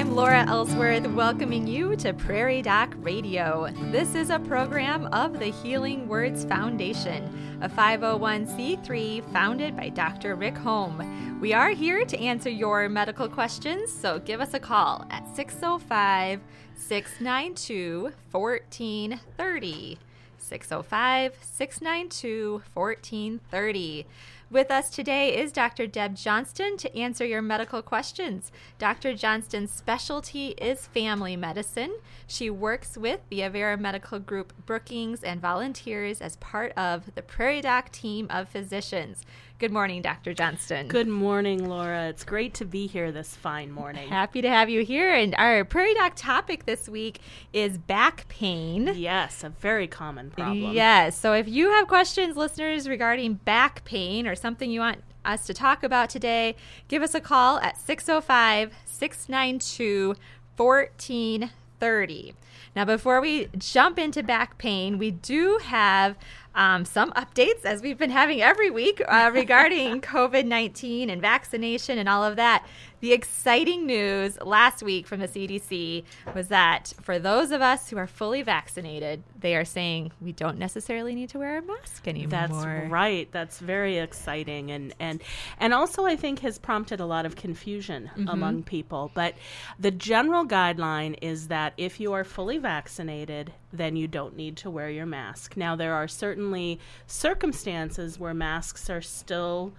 I'm Laura Ellsworth, welcoming you to Prairie Doc Radio. This is a program of the Healing Words Foundation, a 501c3 founded by Dr. Rick Holm. We are here to answer your medical questions, so give us a call at 605 692 1430. 605 692 1430. With us today is Dr. Deb Johnston to answer your medical questions. Dr. Johnston's specialty is family medicine. She works with the Avera Medical Group Brookings and volunteers as part of the Prairie Doc team of physicians. Good morning, Dr. Johnston. Good morning, Laura. It's great to be here this fine morning. Happy to have you here. And our Prairie Doc topic this week is back pain. Yes, a very common problem. Yes. So if you have questions, listeners, regarding back pain or something you want us to talk about today, give us a call at 605 692 1430. Now, before we jump into back pain, we do have um, some updates, as we've been having every week, uh, regarding COVID 19 and vaccination and all of that. The exciting news last week from the CDC was that for those of us who are fully vaccinated, they are saying we don't necessarily need to wear a mask anymore. That's right. That's very exciting, and and and also I think has prompted a lot of confusion mm-hmm. among people. But the general guideline is that if you are fully vaccinated, then you don't need to wear your mask. Now there are certainly circumstances where masks are still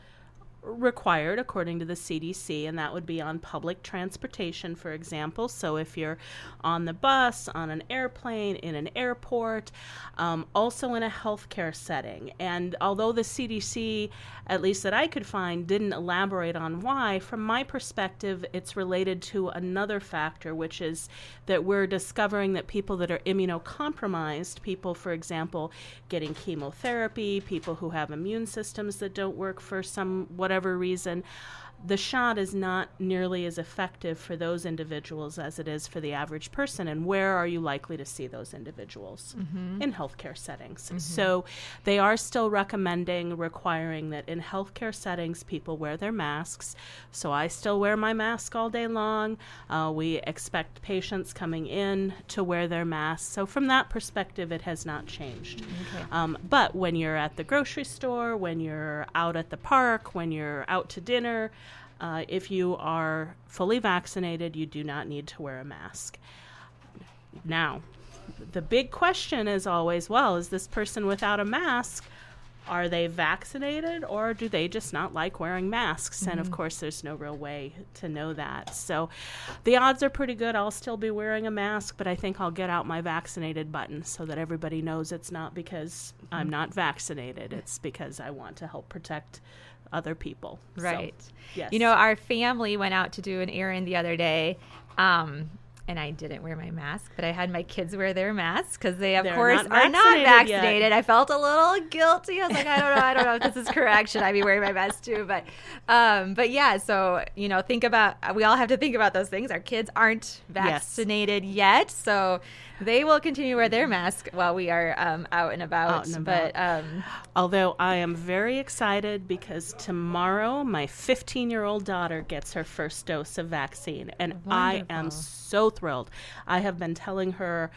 required according to the CDC, and that would be on public transportation, for example. So if you're on the bus, on an airplane, in an airport, um, also in a healthcare setting. And although the CDC, at least that I could find, didn't elaborate on why, from my perspective, it's related to another factor, which is that we're discovering that people that are immunocompromised, people, for example, getting chemotherapy, people who have immune systems that don't work for some what whatever reason, the shot is not nearly as effective for those individuals as it is for the average person. And where are you likely to see those individuals? Mm-hmm. In healthcare settings. Mm-hmm. So they are still recommending, requiring that in healthcare settings, people wear their masks. So I still wear my mask all day long. Uh, we expect patients coming in to wear their masks. So from that perspective, it has not changed. Okay. Um, but when you're at the grocery store, when you're out at the park, when you're out to dinner, uh, if you are fully vaccinated, you do not need to wear a mask. Now, the big question is always well, is this person without a mask? Are they vaccinated or do they just not like wearing masks? Mm-hmm. And of mm-hmm. course, there's no real way to know that. So the odds are pretty good. I'll still be wearing a mask, but I think I'll get out my vaccinated button so that everybody knows it's not because mm-hmm. I'm not vaccinated, it's because I want to help protect other people. Right. So, yes. You know, our family went out to do an errand the other day. Um, and I didn't wear my mask, but I had my kids wear their masks because they, of They're course, not are not vaccinated. Yet. I felt a little guilty. I was like, I don't know, I don't know if this is correct. Should I be wearing my mask too? But, um, but yeah. So you know, think about we all have to think about those things. Our kids aren't vaccinated yes. yet, so they will continue to wear their mask while we are um, out and about. Out and about. But um, although I am very excited because tomorrow my 15 year old daughter gets her first dose of vaccine, and wonderful. I am so thrilled. I have been telling her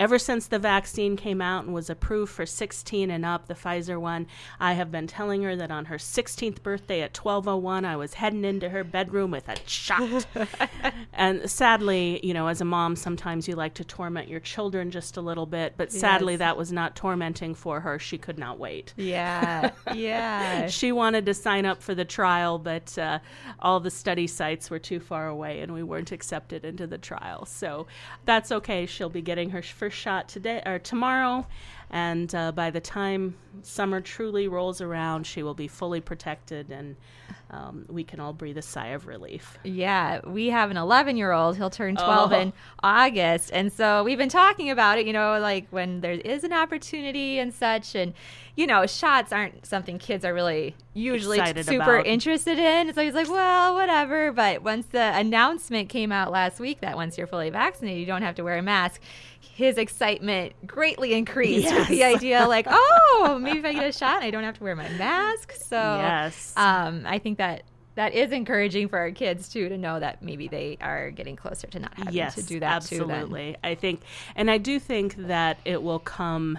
ever since the vaccine came out and was approved for 16 and up, the Pfizer one, I have been telling her that on her 16th birthday at 12:01, I was heading into her bedroom with a shot. and sadly, you know, as a mom, sometimes you like to torment your children just a little bit, but sadly, yes. that was not tormenting for her. She could not wait. Yeah, yeah. she wanted to sign up for the trial, but uh, all the study sites were too far away, and we weren't accepted into the trial. So that's okay. She'll be getting her first shot today or tomorrow, and uh, by the time summer truly rolls around, she will be fully protected and um, we can all breathe a sigh of relief. Yeah, we have an 11 year old. He'll turn 12 oh. in August. And so we've been talking about it, you know, like when there is an opportunity and such. And, you know, shots aren't something kids are really usually Excited super about. interested in. So he's like, well, whatever. But once the announcement came out last week that once you're fully vaccinated, you don't have to wear a mask, his excitement greatly increased yes. with the idea, like, oh, maybe if I get a shot, I don't have to wear my mask. So, yes, um, I think that that is encouraging for our kids too to know that maybe they are getting closer to not having yes, to do that absolutely. I think, and I do think that it will come.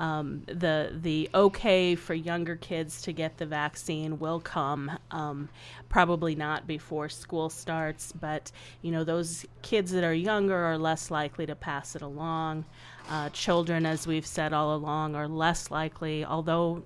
Um, the the okay for younger kids to get the vaccine will come um, probably not before school starts but you know those kids that are younger are less likely to pass it along uh, children as we've said all along are less likely although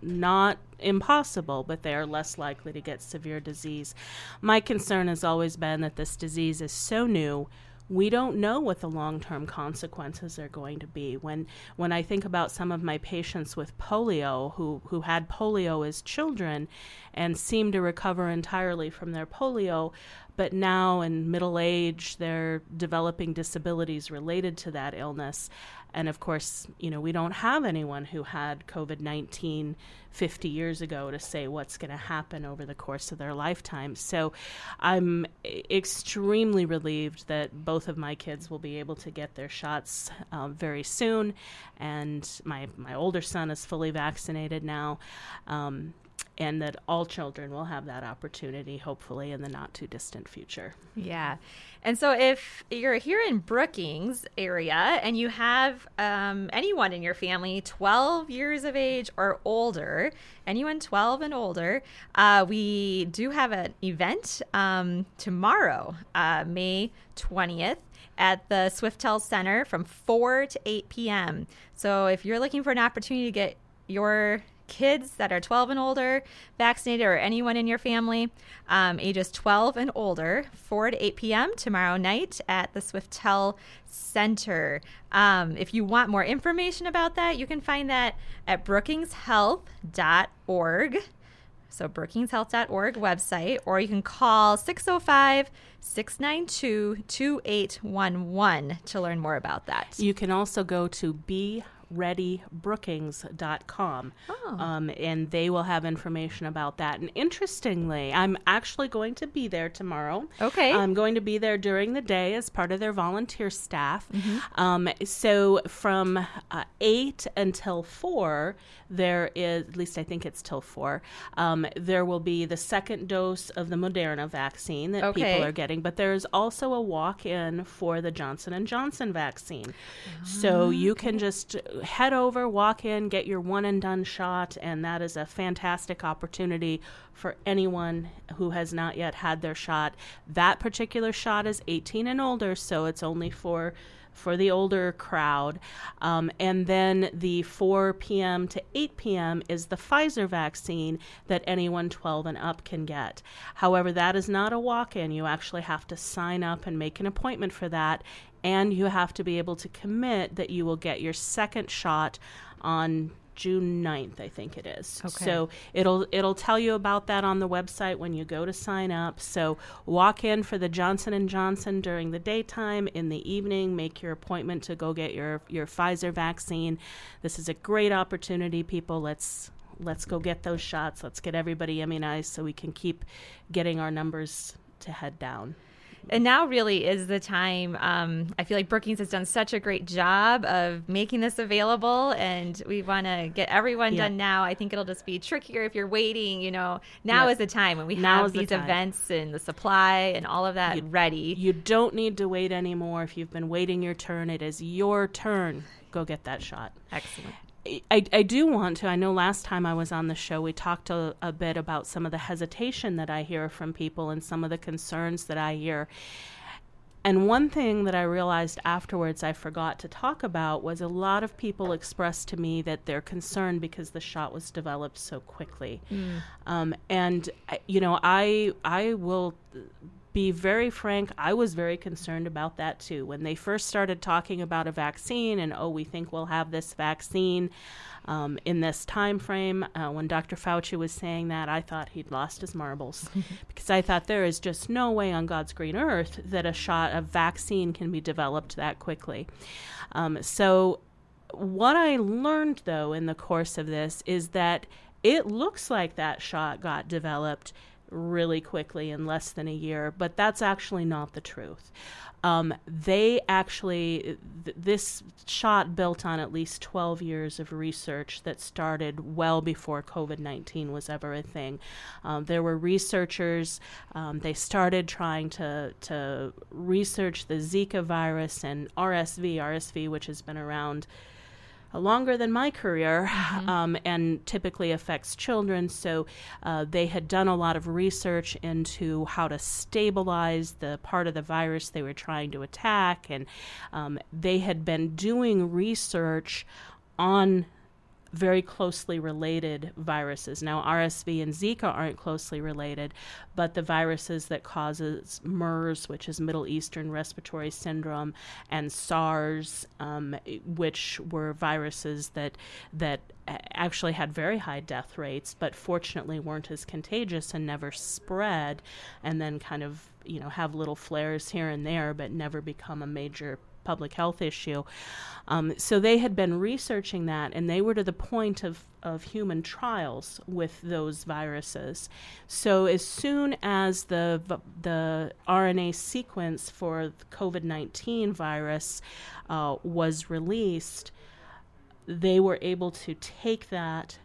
not impossible, but they are less likely to get severe disease. My concern has always been that this disease is so new. We don't know what the long-term consequences are going to be. When when I think about some of my patients with polio who who had polio as children and seemed to recover entirely from their polio, but now in middle age they're developing disabilities related to that illness. And of course, you know, we don't have anyone who had COVID 19 50 years ago to say what's going to happen over the course of their lifetime. So I'm extremely relieved that both of my kids will be able to get their shots um, very soon. And my, my older son is fully vaccinated now. Um, and that all children will have that opportunity, hopefully, in the not too distant future. Yeah. And so, if you're here in Brookings area and you have um, anyone in your family 12 years of age or older, anyone 12 and older, uh, we do have an event um, tomorrow, uh, May 20th at the Swiftel Center from 4 to 8 p.m. So if you're looking for an opportunity to get your kids that are 12 and older vaccinated or anyone in your family um, ages 12 and older 4 to 8 p.m tomorrow night at the swiftel center. Um, if you want more information about that you can find that at brookingshealth.org so brookingshealth.org website or you can call 605 692 2811 to learn more about that. You can also go to be readybrookings.com. Oh. Um, and they will have information about that. And interestingly, I'm actually going to be there tomorrow. Okay. I'm going to be there during the day as part of their volunteer staff. Mm-hmm. Um, so from uh, 8 until 4, there is, at least I think it's till 4, um, there will be the second dose of the Moderna vaccine that okay. people are getting. But there's also a walk-in for the Johnson & Johnson vaccine. Oh, so you okay. can just head over, walk in, get your one and done shot, and that is a fantastic opportunity for anyone who has not yet had their shot. That particular shot is 18 and older, so it's only for for the older crowd. Um, and then the 4 p.m. to 8 p.m. is the Pfizer vaccine that anyone 12 and up can get. However, that is not a walk in. You actually have to sign up and make an appointment for that and you have to be able to commit that you will get your second shot on June 9th, I think it is. Okay. So it'll it'll tell you about that on the website when you go to sign up. So walk in for the Johnson and Johnson during the daytime, in the evening make your appointment to go get your your Pfizer vaccine. This is a great opportunity people. Let's let's go get those shots. Let's get everybody immunized so we can keep getting our numbers to head down and now really is the time. Um, I feel like Brookings has done such a great job of making this available, and we want to get everyone yeah. done now. I think it'll just be trickier if you're waiting. You know, now yep. is the time when we now have these the events and the supply and all of that you, ready. You don't need to wait anymore. If you've been waiting your turn, it is your turn. Go get that shot. Excellent. I, I do want to. I know last time I was on the show, we talked a, a bit about some of the hesitation that I hear from people and some of the concerns that I hear. And one thing that I realized afterwards I forgot to talk about was a lot of people expressed to me that they're concerned because the shot was developed so quickly. Mm. Um, and you know, I I will be very frank, I was very concerned about that too. When they first started talking about a vaccine and oh, we think we'll have this vaccine um, in this time frame, uh, when Dr. Fauci was saying that, I thought he'd lost his marbles because I thought there is just no way on God's green earth that a shot, a vaccine, can be developed that quickly. Um, so, what I learned though in the course of this is that it looks like that shot got developed really quickly in less than a year, but that's actually not the truth. Um, they actually, th- this shot built on at least 12 years of research that started well before COVID 19 was ever a thing. Um, there were researchers, um, they started trying to, to research the Zika virus and RSV, RSV, which has been around longer than my career mm-hmm. um, and typically affects children. So uh, they had done a lot of research into how to stabilize the part of the virus they were trying to attack. And um, they had been doing research on very closely related viruses. Now, RSV and Zika aren't closely related, but the viruses that causes MERS, which is Middle Eastern Respiratory Syndrome, and SARS, um, which were viruses that that actually had very high death rates, but fortunately weren't as contagious and never spread, and then kind of you know have little flares here and there, but never become a major public health issue. Um, so they had been researching that, and they were to the point of, of human trials with those viruses. So as soon as the the RNA sequence for COVID nineteen virus uh, was released, they were able to take that,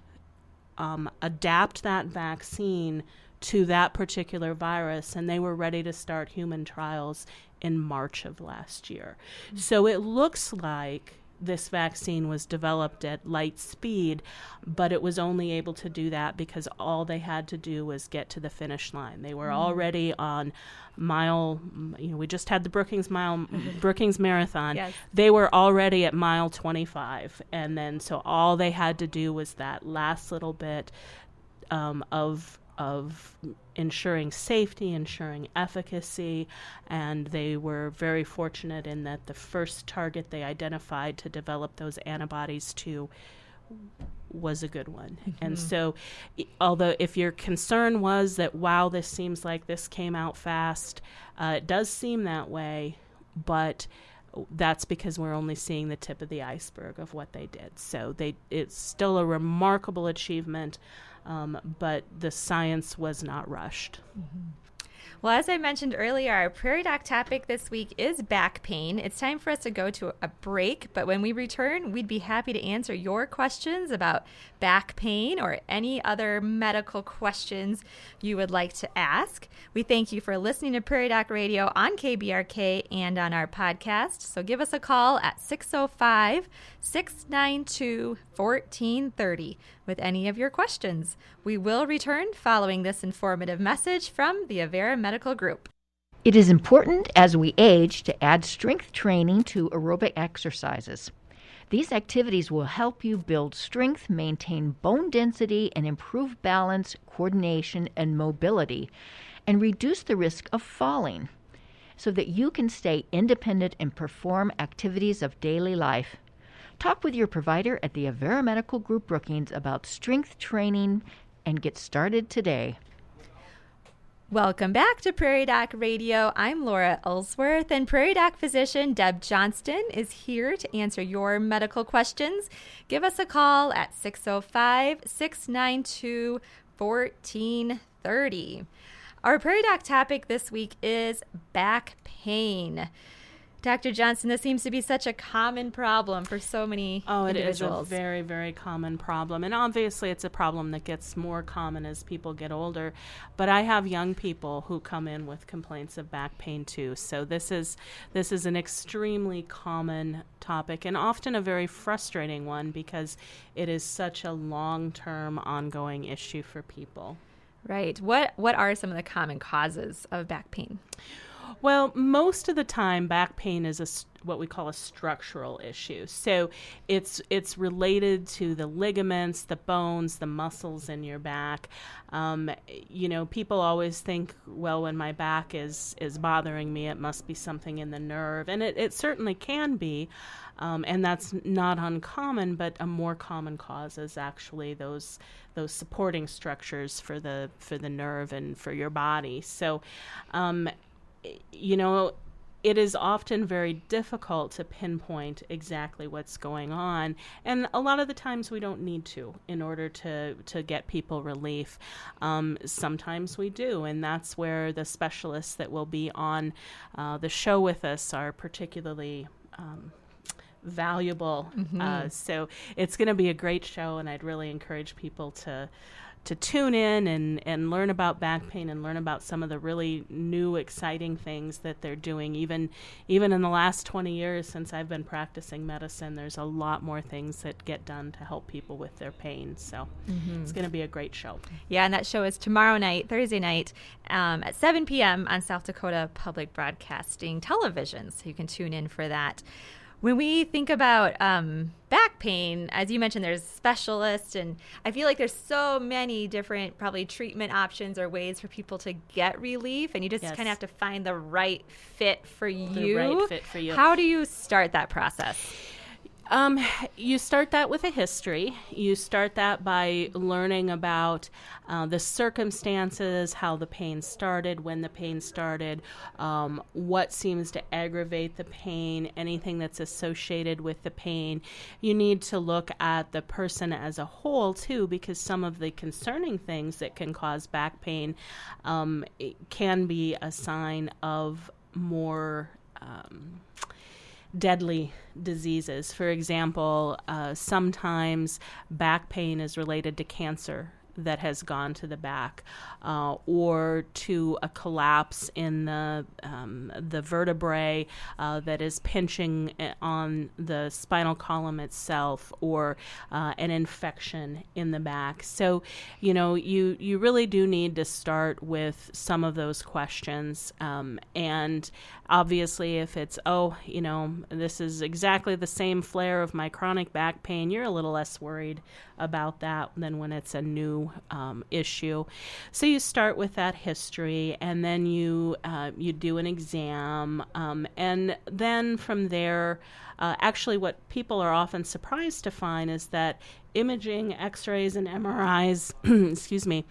um, adapt that vaccine to that particular virus, and they were ready to start human trials in March of last year. Mm-hmm. So it looks like this vaccine was developed at light speed, but it was only able to do that because all they had to do was get to the finish line. They were mm-hmm. already on mile, you know, we just had the Brookings mile, Brookings Marathon. Yes. They were already at mile 25. And then so all they had to do was that last little bit um, of of ensuring safety, ensuring efficacy, and they were very fortunate in that the first target they identified to develop those antibodies to was a good one. Mm-hmm. And so, although if your concern was that, wow, this seems like this came out fast, uh, it does seem that way, but that's because we're only seeing the tip of the iceberg of what they did. So they it's still a remarkable achievement um, but the science was not rushed. Mm-hmm. Well, as I mentioned earlier, our Prairie Doc topic this week is back pain. It's time for us to go to a break, but when we return, we'd be happy to answer your questions about back pain or any other medical questions you would like to ask. We thank you for listening to Prairie Doc Radio on KBRK and on our podcast. So give us a call at 605 692 1430 with any of your questions. We will return following this informative message from the Avera Medical Group. It is important as we age to add strength training to aerobic exercises. These activities will help you build strength, maintain bone density, and improve balance, coordination, and mobility, and reduce the risk of falling so that you can stay independent and perform activities of daily life Talk with your provider at the Avera Medical Group Brookings about strength training and get started today. Welcome back to Prairie Doc Radio. I'm Laura Ellsworth, and Prairie Doc physician Deb Johnston is here to answer your medical questions. Give us a call at 605 692 1430. Our Prairie Doc topic this week is back pain. Dr. Johnson, this seems to be such a common problem for so many oh, it individuals. is a very, very common problem. And obviously, it's a problem that gets more common as people get older. But I have young people who come in with complaints of back pain too. So this is this is an extremely common topic and often a very frustrating one because it is such a long-term ongoing issue for people. Right. What what are some of the common causes of back pain? Well, most of the time, back pain is a what we call a structural issue. So it's it's related to the ligaments, the bones, the muscles in your back. Um, you know, people always think, well, when my back is is bothering me, it must be something in the nerve, and it, it certainly can be. Um, and that's not uncommon, but a more common cause is actually those those supporting structures for the for the nerve and for your body. So, um, you know, it is often very difficult to pinpoint exactly what's going on. And a lot of the times we don't need to in order to to get people relief. Um, sometimes we do and that's where the specialists that will be on uh, the show with us are particularly um, valuable. Mm-hmm. uh, so it's going to be a great show and i'd really encourage people to to tune in and, and learn about back pain and learn about some of the really new exciting things that they're doing even even in the last 20 years since I've been practicing medicine there's a lot more things that get done to help people with their pain so mm-hmm. it's going to be a great show yeah and that show is tomorrow night Thursday night um, at 7 p.m. on South Dakota Public Broadcasting Television so you can tune in for that when we think about um, back pain, as you mentioned, there's specialists, and I feel like there's so many different probably treatment options or ways for people to get relief, and you just yes. kind of have to find the right fit for you. The right fit for you. How do you start that process? Um, you start that with a history. You start that by learning about uh, the circumstances, how the pain started, when the pain started, um, what seems to aggravate the pain, anything that's associated with the pain. You need to look at the person as a whole, too, because some of the concerning things that can cause back pain um, can be a sign of more. Um, deadly diseases. For example, uh, sometimes back pain is related to cancer that has gone to the back, uh, or to a collapse in the um, the vertebrae uh, that is pinching uh, on the spinal column itself, or uh, an infection in the back. So, you know, you you really do need to start with some of those questions, um, and obviously, if it's oh, you know, this is exactly the same flare of my chronic back pain, you're a little less worried about that than when it's a new um, issue. So you start with that history, and then you uh, you do an exam, um, and then from there. Uh, actually, what people are often surprised to find is that imaging, x rays, and MRIs, excuse me,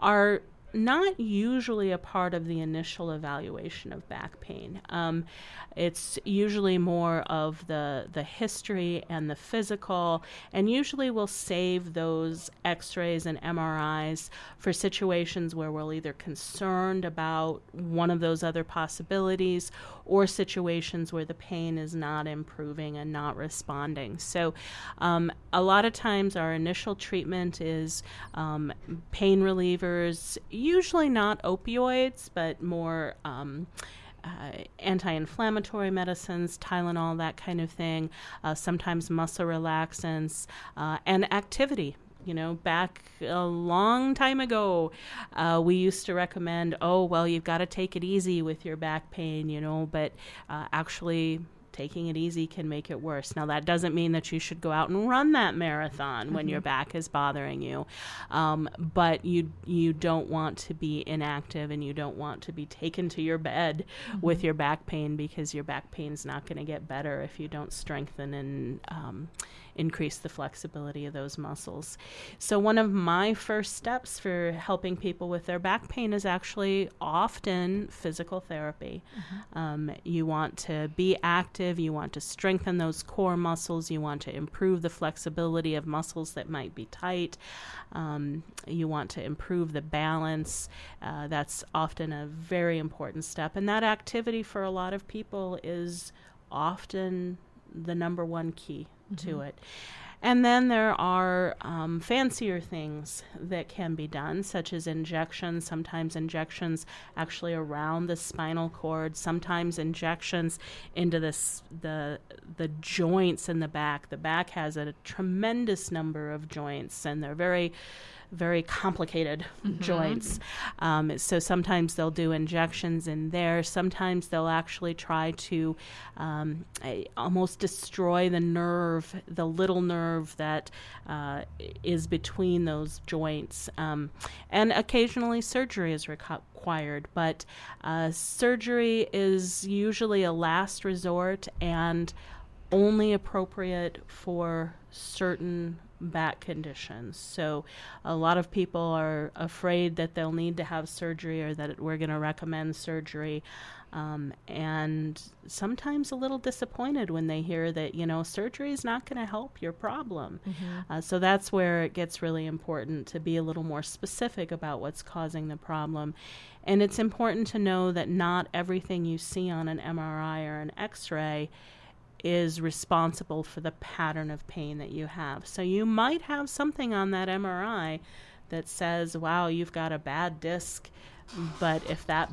are not usually a part of the initial evaluation of back pain. Um, it's usually more of the the history and the physical, and usually we'll save those X-rays and MRIs for situations where we're either concerned about one of those other possibilities or situations where the pain is not improving and not responding. So, um, a lot of times our initial treatment is um, pain relievers, usually not opioids, but more. Um, uh, anti-inflammatory medicines, Tylenol, that kind of thing. Uh, sometimes muscle relaxants uh, and activity you know, back a long time ago, uh, we used to recommend, oh, well, you've got to take it easy with your back pain, you know, but uh, actually taking it easy can make it worse. Now, that doesn't mean that you should go out and run that marathon mm-hmm. when your back is bothering you, um, but you you don't want to be inactive and you don't want to be taken to your bed mm-hmm. with your back pain because your back pain is not going to get better if you don't strengthen and um, increase the flexibility of those muscles. So, one of my first steps for helping people with their back pain is actually often physical therapy. Mm-hmm. Um, you want to be active, you want to strengthen those core muscles, you want to improve the flexibility of muscles that might be tight, um, you want to improve the balance. Uh, that's often a very important step. And that activity for a lot of people is often the number one key mm-hmm. to it. And then there are um, fancier things that can be done, such as injections, sometimes injections actually around the spinal cord, sometimes injections into this, the, the joints in the back. The back has a tremendous number of joints, and they're very very complicated mm-hmm. joints. Um, so sometimes they'll do injections in there. Sometimes they'll actually try to um, almost destroy the nerve, the little nerve that uh, is between those joints. Um, and occasionally surgery is required, but uh, surgery is usually a last resort and only appropriate for certain back conditions. So, a lot of people are afraid that they'll need to have surgery or that we're going to recommend surgery. Um, and sometimes a little disappointed when they hear that you know surgery is not going to help your problem. Mm-hmm. Uh, so that's where it gets really important to be a little more specific about what's causing the problem. And it's important to know that not everything you see on an MRI or an X-ray is responsible for the pattern of pain that you have. So you might have something on that MRI that says, "Wow, you've got a bad disc," but if that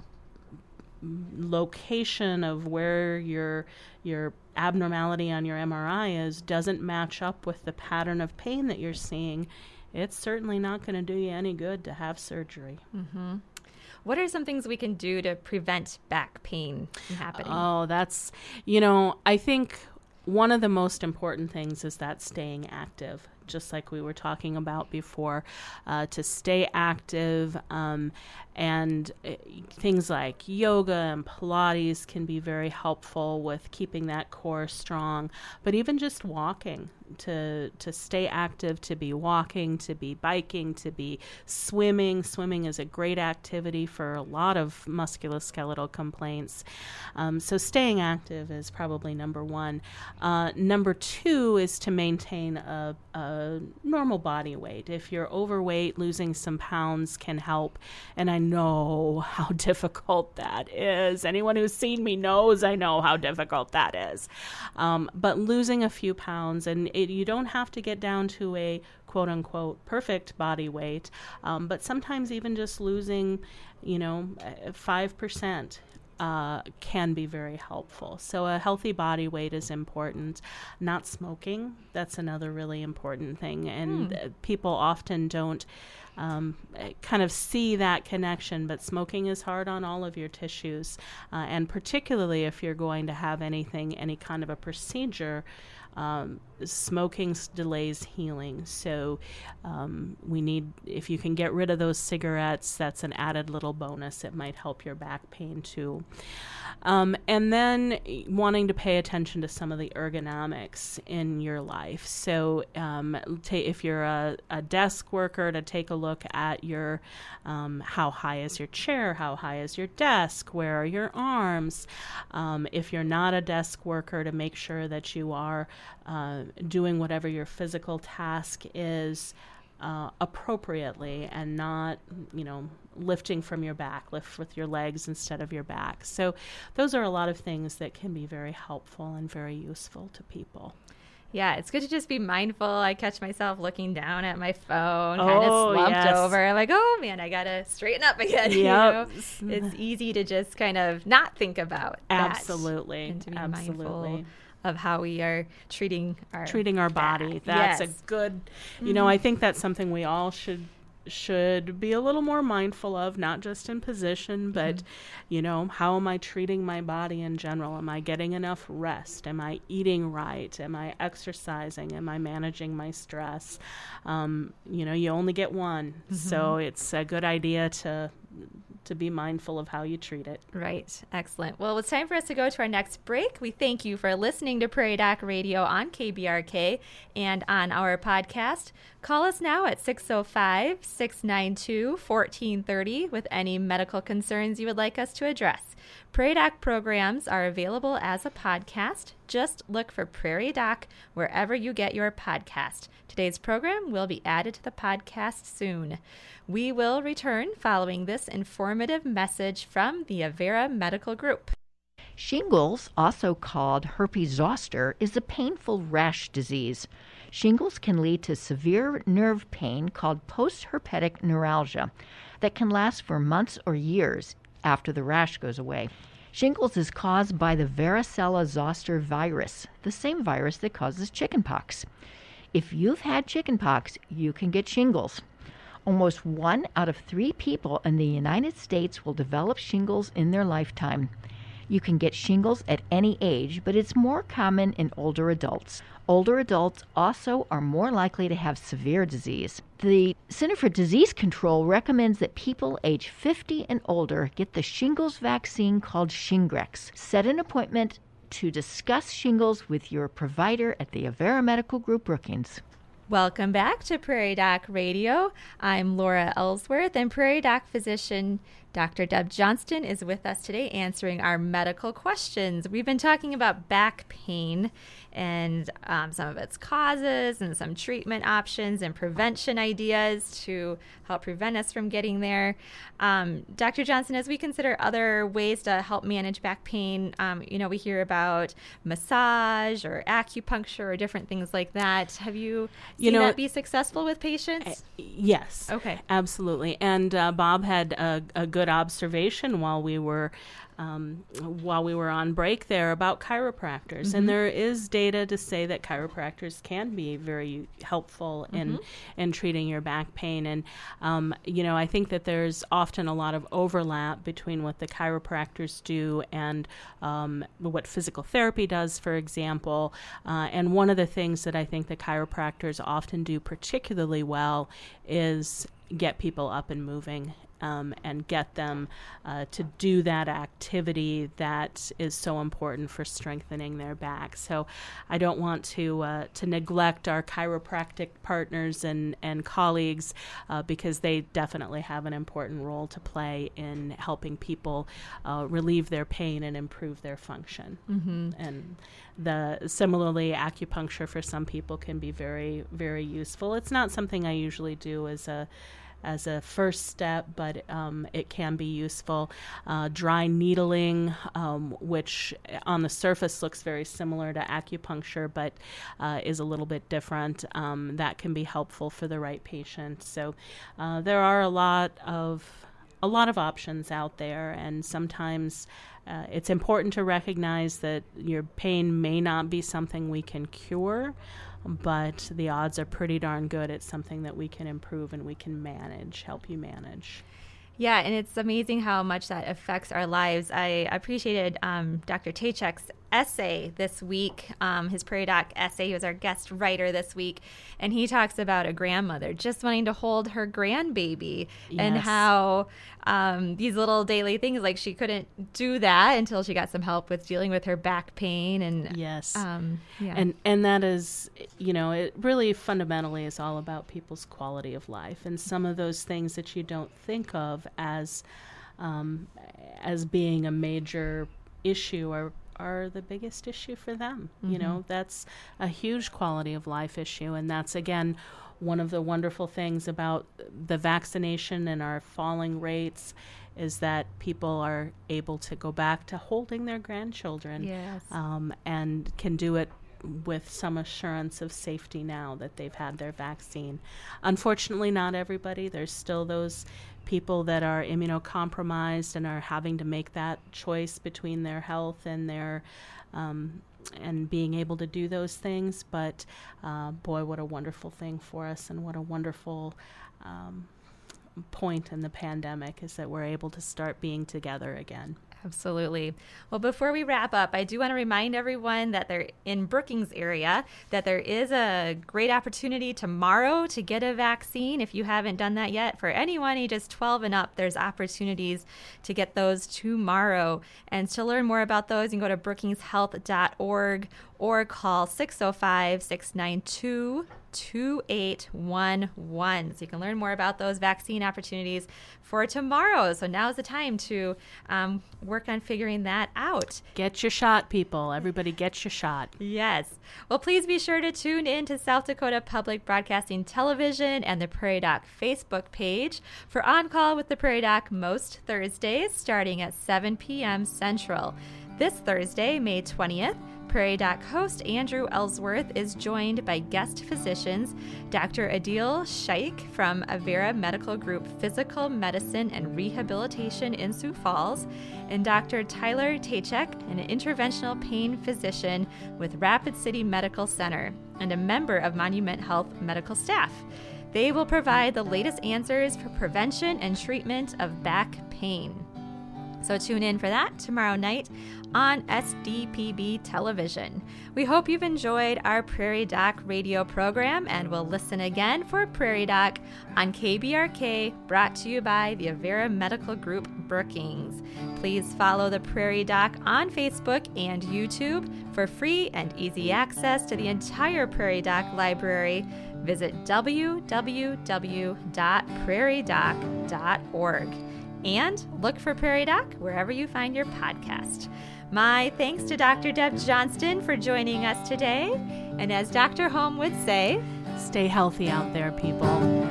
location of where your your abnormality on your MRI is doesn't match up with the pattern of pain that you're seeing, it's certainly not going to do you any good to have surgery. Mm-hmm. What are some things we can do to prevent back pain from happening? Oh, that's, you know, I think one of the most important things is that staying active just like we were talking about before, uh, to stay active. Um, and uh, things like yoga and Pilates can be very helpful with keeping that core strong. But even just walking, to to stay active, to be walking, to be biking, to be swimming. Swimming is a great activity for a lot of musculoskeletal complaints. Um, so staying active is probably number one. Uh, number two is to maintain a, a normal body weight. If you're overweight, losing some pounds can help. And I know how difficult that is. Anyone who's seen me knows I know how difficult that is. Um, but losing a few pounds and it, you don't have to get down to a quote unquote perfect body weight, um, but sometimes even just losing, you know, 5%. Uh, can be very helpful. So, a healthy body weight is important. Not smoking, that's another really important thing. And hmm. people often don't um, kind of see that connection, but smoking is hard on all of your tissues. Uh, and particularly if you're going to have anything, any kind of a procedure um, smoking delays healing. So um, we need, if you can get rid of those cigarettes, that's an added little bonus. It might help your back pain too. Um, and then wanting to pay attention to some of the ergonomics in your life. So um, if you're a, a, desk worker, to take a look at your um, how high is your chair, how high is your desk, where are your arms. Um, if you're not a desk worker, to make sure that you are uh, doing whatever your physical task is uh, appropriately and not, you know, lifting from your back, lift with your legs instead of your back. So, those are a lot of things that can be very helpful and very useful to people. Yeah, it's good to just be mindful. I catch myself looking down at my phone, kind of slumped yes. over. I'm like, oh man, I gotta straighten up again. Yep. You know? It's easy to just kind of not think about absolutely, and to be absolutely. mindful of how we are treating our treating our body. That's yes. a good. You mm-hmm. know, I think that's something we all should should be a little more mindful of, not just in position, but, mm-hmm. you know, how am I treating my body in general? Am I getting enough rest? Am I eating right? Am I exercising? Am I managing my stress? Um, you know, you only get one. Mm-hmm. So it's a good idea to to be mindful of how you treat it. Right. Excellent. Well, it's time for us to go to our next break. We thank you for listening to Prairie Doc Radio on KBRK and on our podcast. Call us now at 605 692 1430 with any medical concerns you would like us to address. Prairie Doc programs are available as a podcast. Just look for Prairie Doc wherever you get your podcast. Today's program will be added to the podcast soon. We will return following this informative message from the Avera Medical Group. Shingles, also called herpes zoster, is a painful rash disease. Shingles can lead to severe nerve pain called postherpetic neuralgia that can last for months or years after the rash goes away. Shingles is caused by the varicella zoster virus, the same virus that causes chickenpox. If you've had chickenpox, you can get shingles. Almost one out of three people in the United States will develop shingles in their lifetime. You can get shingles at any age, but it's more common in older adults. Older adults also are more likely to have severe disease. The Center for Disease Control recommends that people age 50 and older get the shingles vaccine called Shingrix. Set an appointment to discuss shingles with your provider at the Avera Medical Group Brookings. Welcome back to Prairie Doc Radio. I'm Laura Ellsworth, and Prairie Doc physician Dr. Deb Johnston is with us today answering our medical questions. We've been talking about back pain and um, some of its causes and some treatment options and prevention ideas to help prevent us from getting there. Um, Dr. Johnston, as we consider other ways to help manage back pain, um, you know, we hear about massage or acupuncture or different things like that. Have you seen you know, that be successful with patients? Uh, yes. Okay. Absolutely. And uh, Bob had a, a good observation while we were um, while we were on break there about chiropractors, mm-hmm. and there is data to say that chiropractors can be very helpful mm-hmm. in in treating your back pain. And um, you know, I think that there's often a lot of overlap between what the chiropractors do and um, what physical therapy does, for example. Uh, and one of the things that I think the chiropractors often do particularly well is get people up and moving um, and get them uh, to do that activity that is so important for strengthening their back. So I don't want to uh, to neglect our chiropractic partners and and colleagues uh, because they definitely have an important role to play in helping people uh, relieve their pain and improve their function. Mm-hmm. And the similarly acupuncture for some people can be very very useful. It's not something I usually do as a as a first step, but um, it can be useful. Uh, dry needling, um, which on the surface looks very similar to acupuncture, but uh, is a little bit different, um, that can be helpful for the right patient. So uh, there are a lot of a lot of options out there, and sometimes uh, it's important to recognize that your pain may not be something we can cure but the odds are pretty darn good it's something that we can improve and we can manage, help you manage. Yeah, and it's amazing how much that affects our lives. I appreciated um, Dr. Tachek's essay this week, um, his Prairie Doc essay. He was our guest writer this week, and he talks about a grandmother just wanting to hold her grandbaby yes. and how um, these little daily things, like she couldn't do that until she got some help with dealing with her back pain. And yes, um, yeah. and and that is, you know, it really fundamentally is all about people's quality of life, and some of those things that you don't think of as um, as being a major issue are are the biggest issue for them. Mm-hmm. You know, that's a huge quality of life issue. And that's, again, one of the wonderful things about the vaccination and our falling rates is that people are able to go back to holding their grandchildren yes. um, and can do it with some assurance of safety now that they've had their vaccine. Unfortunately, not everybody. There's still those people that are immunocompromised and are having to make that choice between their health and their um, and being able to do those things. But uh, boy, what a wonderful thing for us, and what a wonderful um, point in the pandemic is that we're able to start being together again. Absolutely. Well, before we wrap up, I do want to remind everyone that they're in Brookings area that there is a great opportunity tomorrow to get a vaccine. If you haven't done that yet, for anyone ages 12 and up, there's opportunities to get those tomorrow. And to learn more about those, you can go to brookingshealth.org or call 605 692 2811. So you can learn more about those vaccine opportunities for tomorrow. So now is the time to um, work on figuring that out. Get your shot, people. Everybody get your shot. Yes. Well, please be sure to tune in to South Dakota Public Broadcasting Television and the Prairie Doc Facebook page for On Call with the Prairie Doc most Thursdays starting at 7 p.m. Central. This Thursday, May 20th, Prairie Doc host Andrew Ellsworth is joined by guest physicians Dr. Adil Shaikh from Avera Medical Group Physical Medicine and Rehabilitation in Sioux Falls, and Dr. Tyler Tachek, an interventional pain physician with Rapid City Medical Center and a member of Monument Health medical staff. They will provide the latest answers for prevention and treatment of back pain. So tune in for that tomorrow night on SDPB television. We hope you've enjoyed our Prairie Doc radio program and will listen again for Prairie Doc on KBRK, brought to you by the Avera Medical Group Brookings. Please follow the Prairie Doc on Facebook and YouTube for free and easy access to the entire Prairie Doc library. Visit www.prairiedoc.org and look for Prairie Doc wherever you find your podcast. My thanks to Dr. Deb Johnston for joining us today. And as Dr. Holm would say, stay healthy out there, people.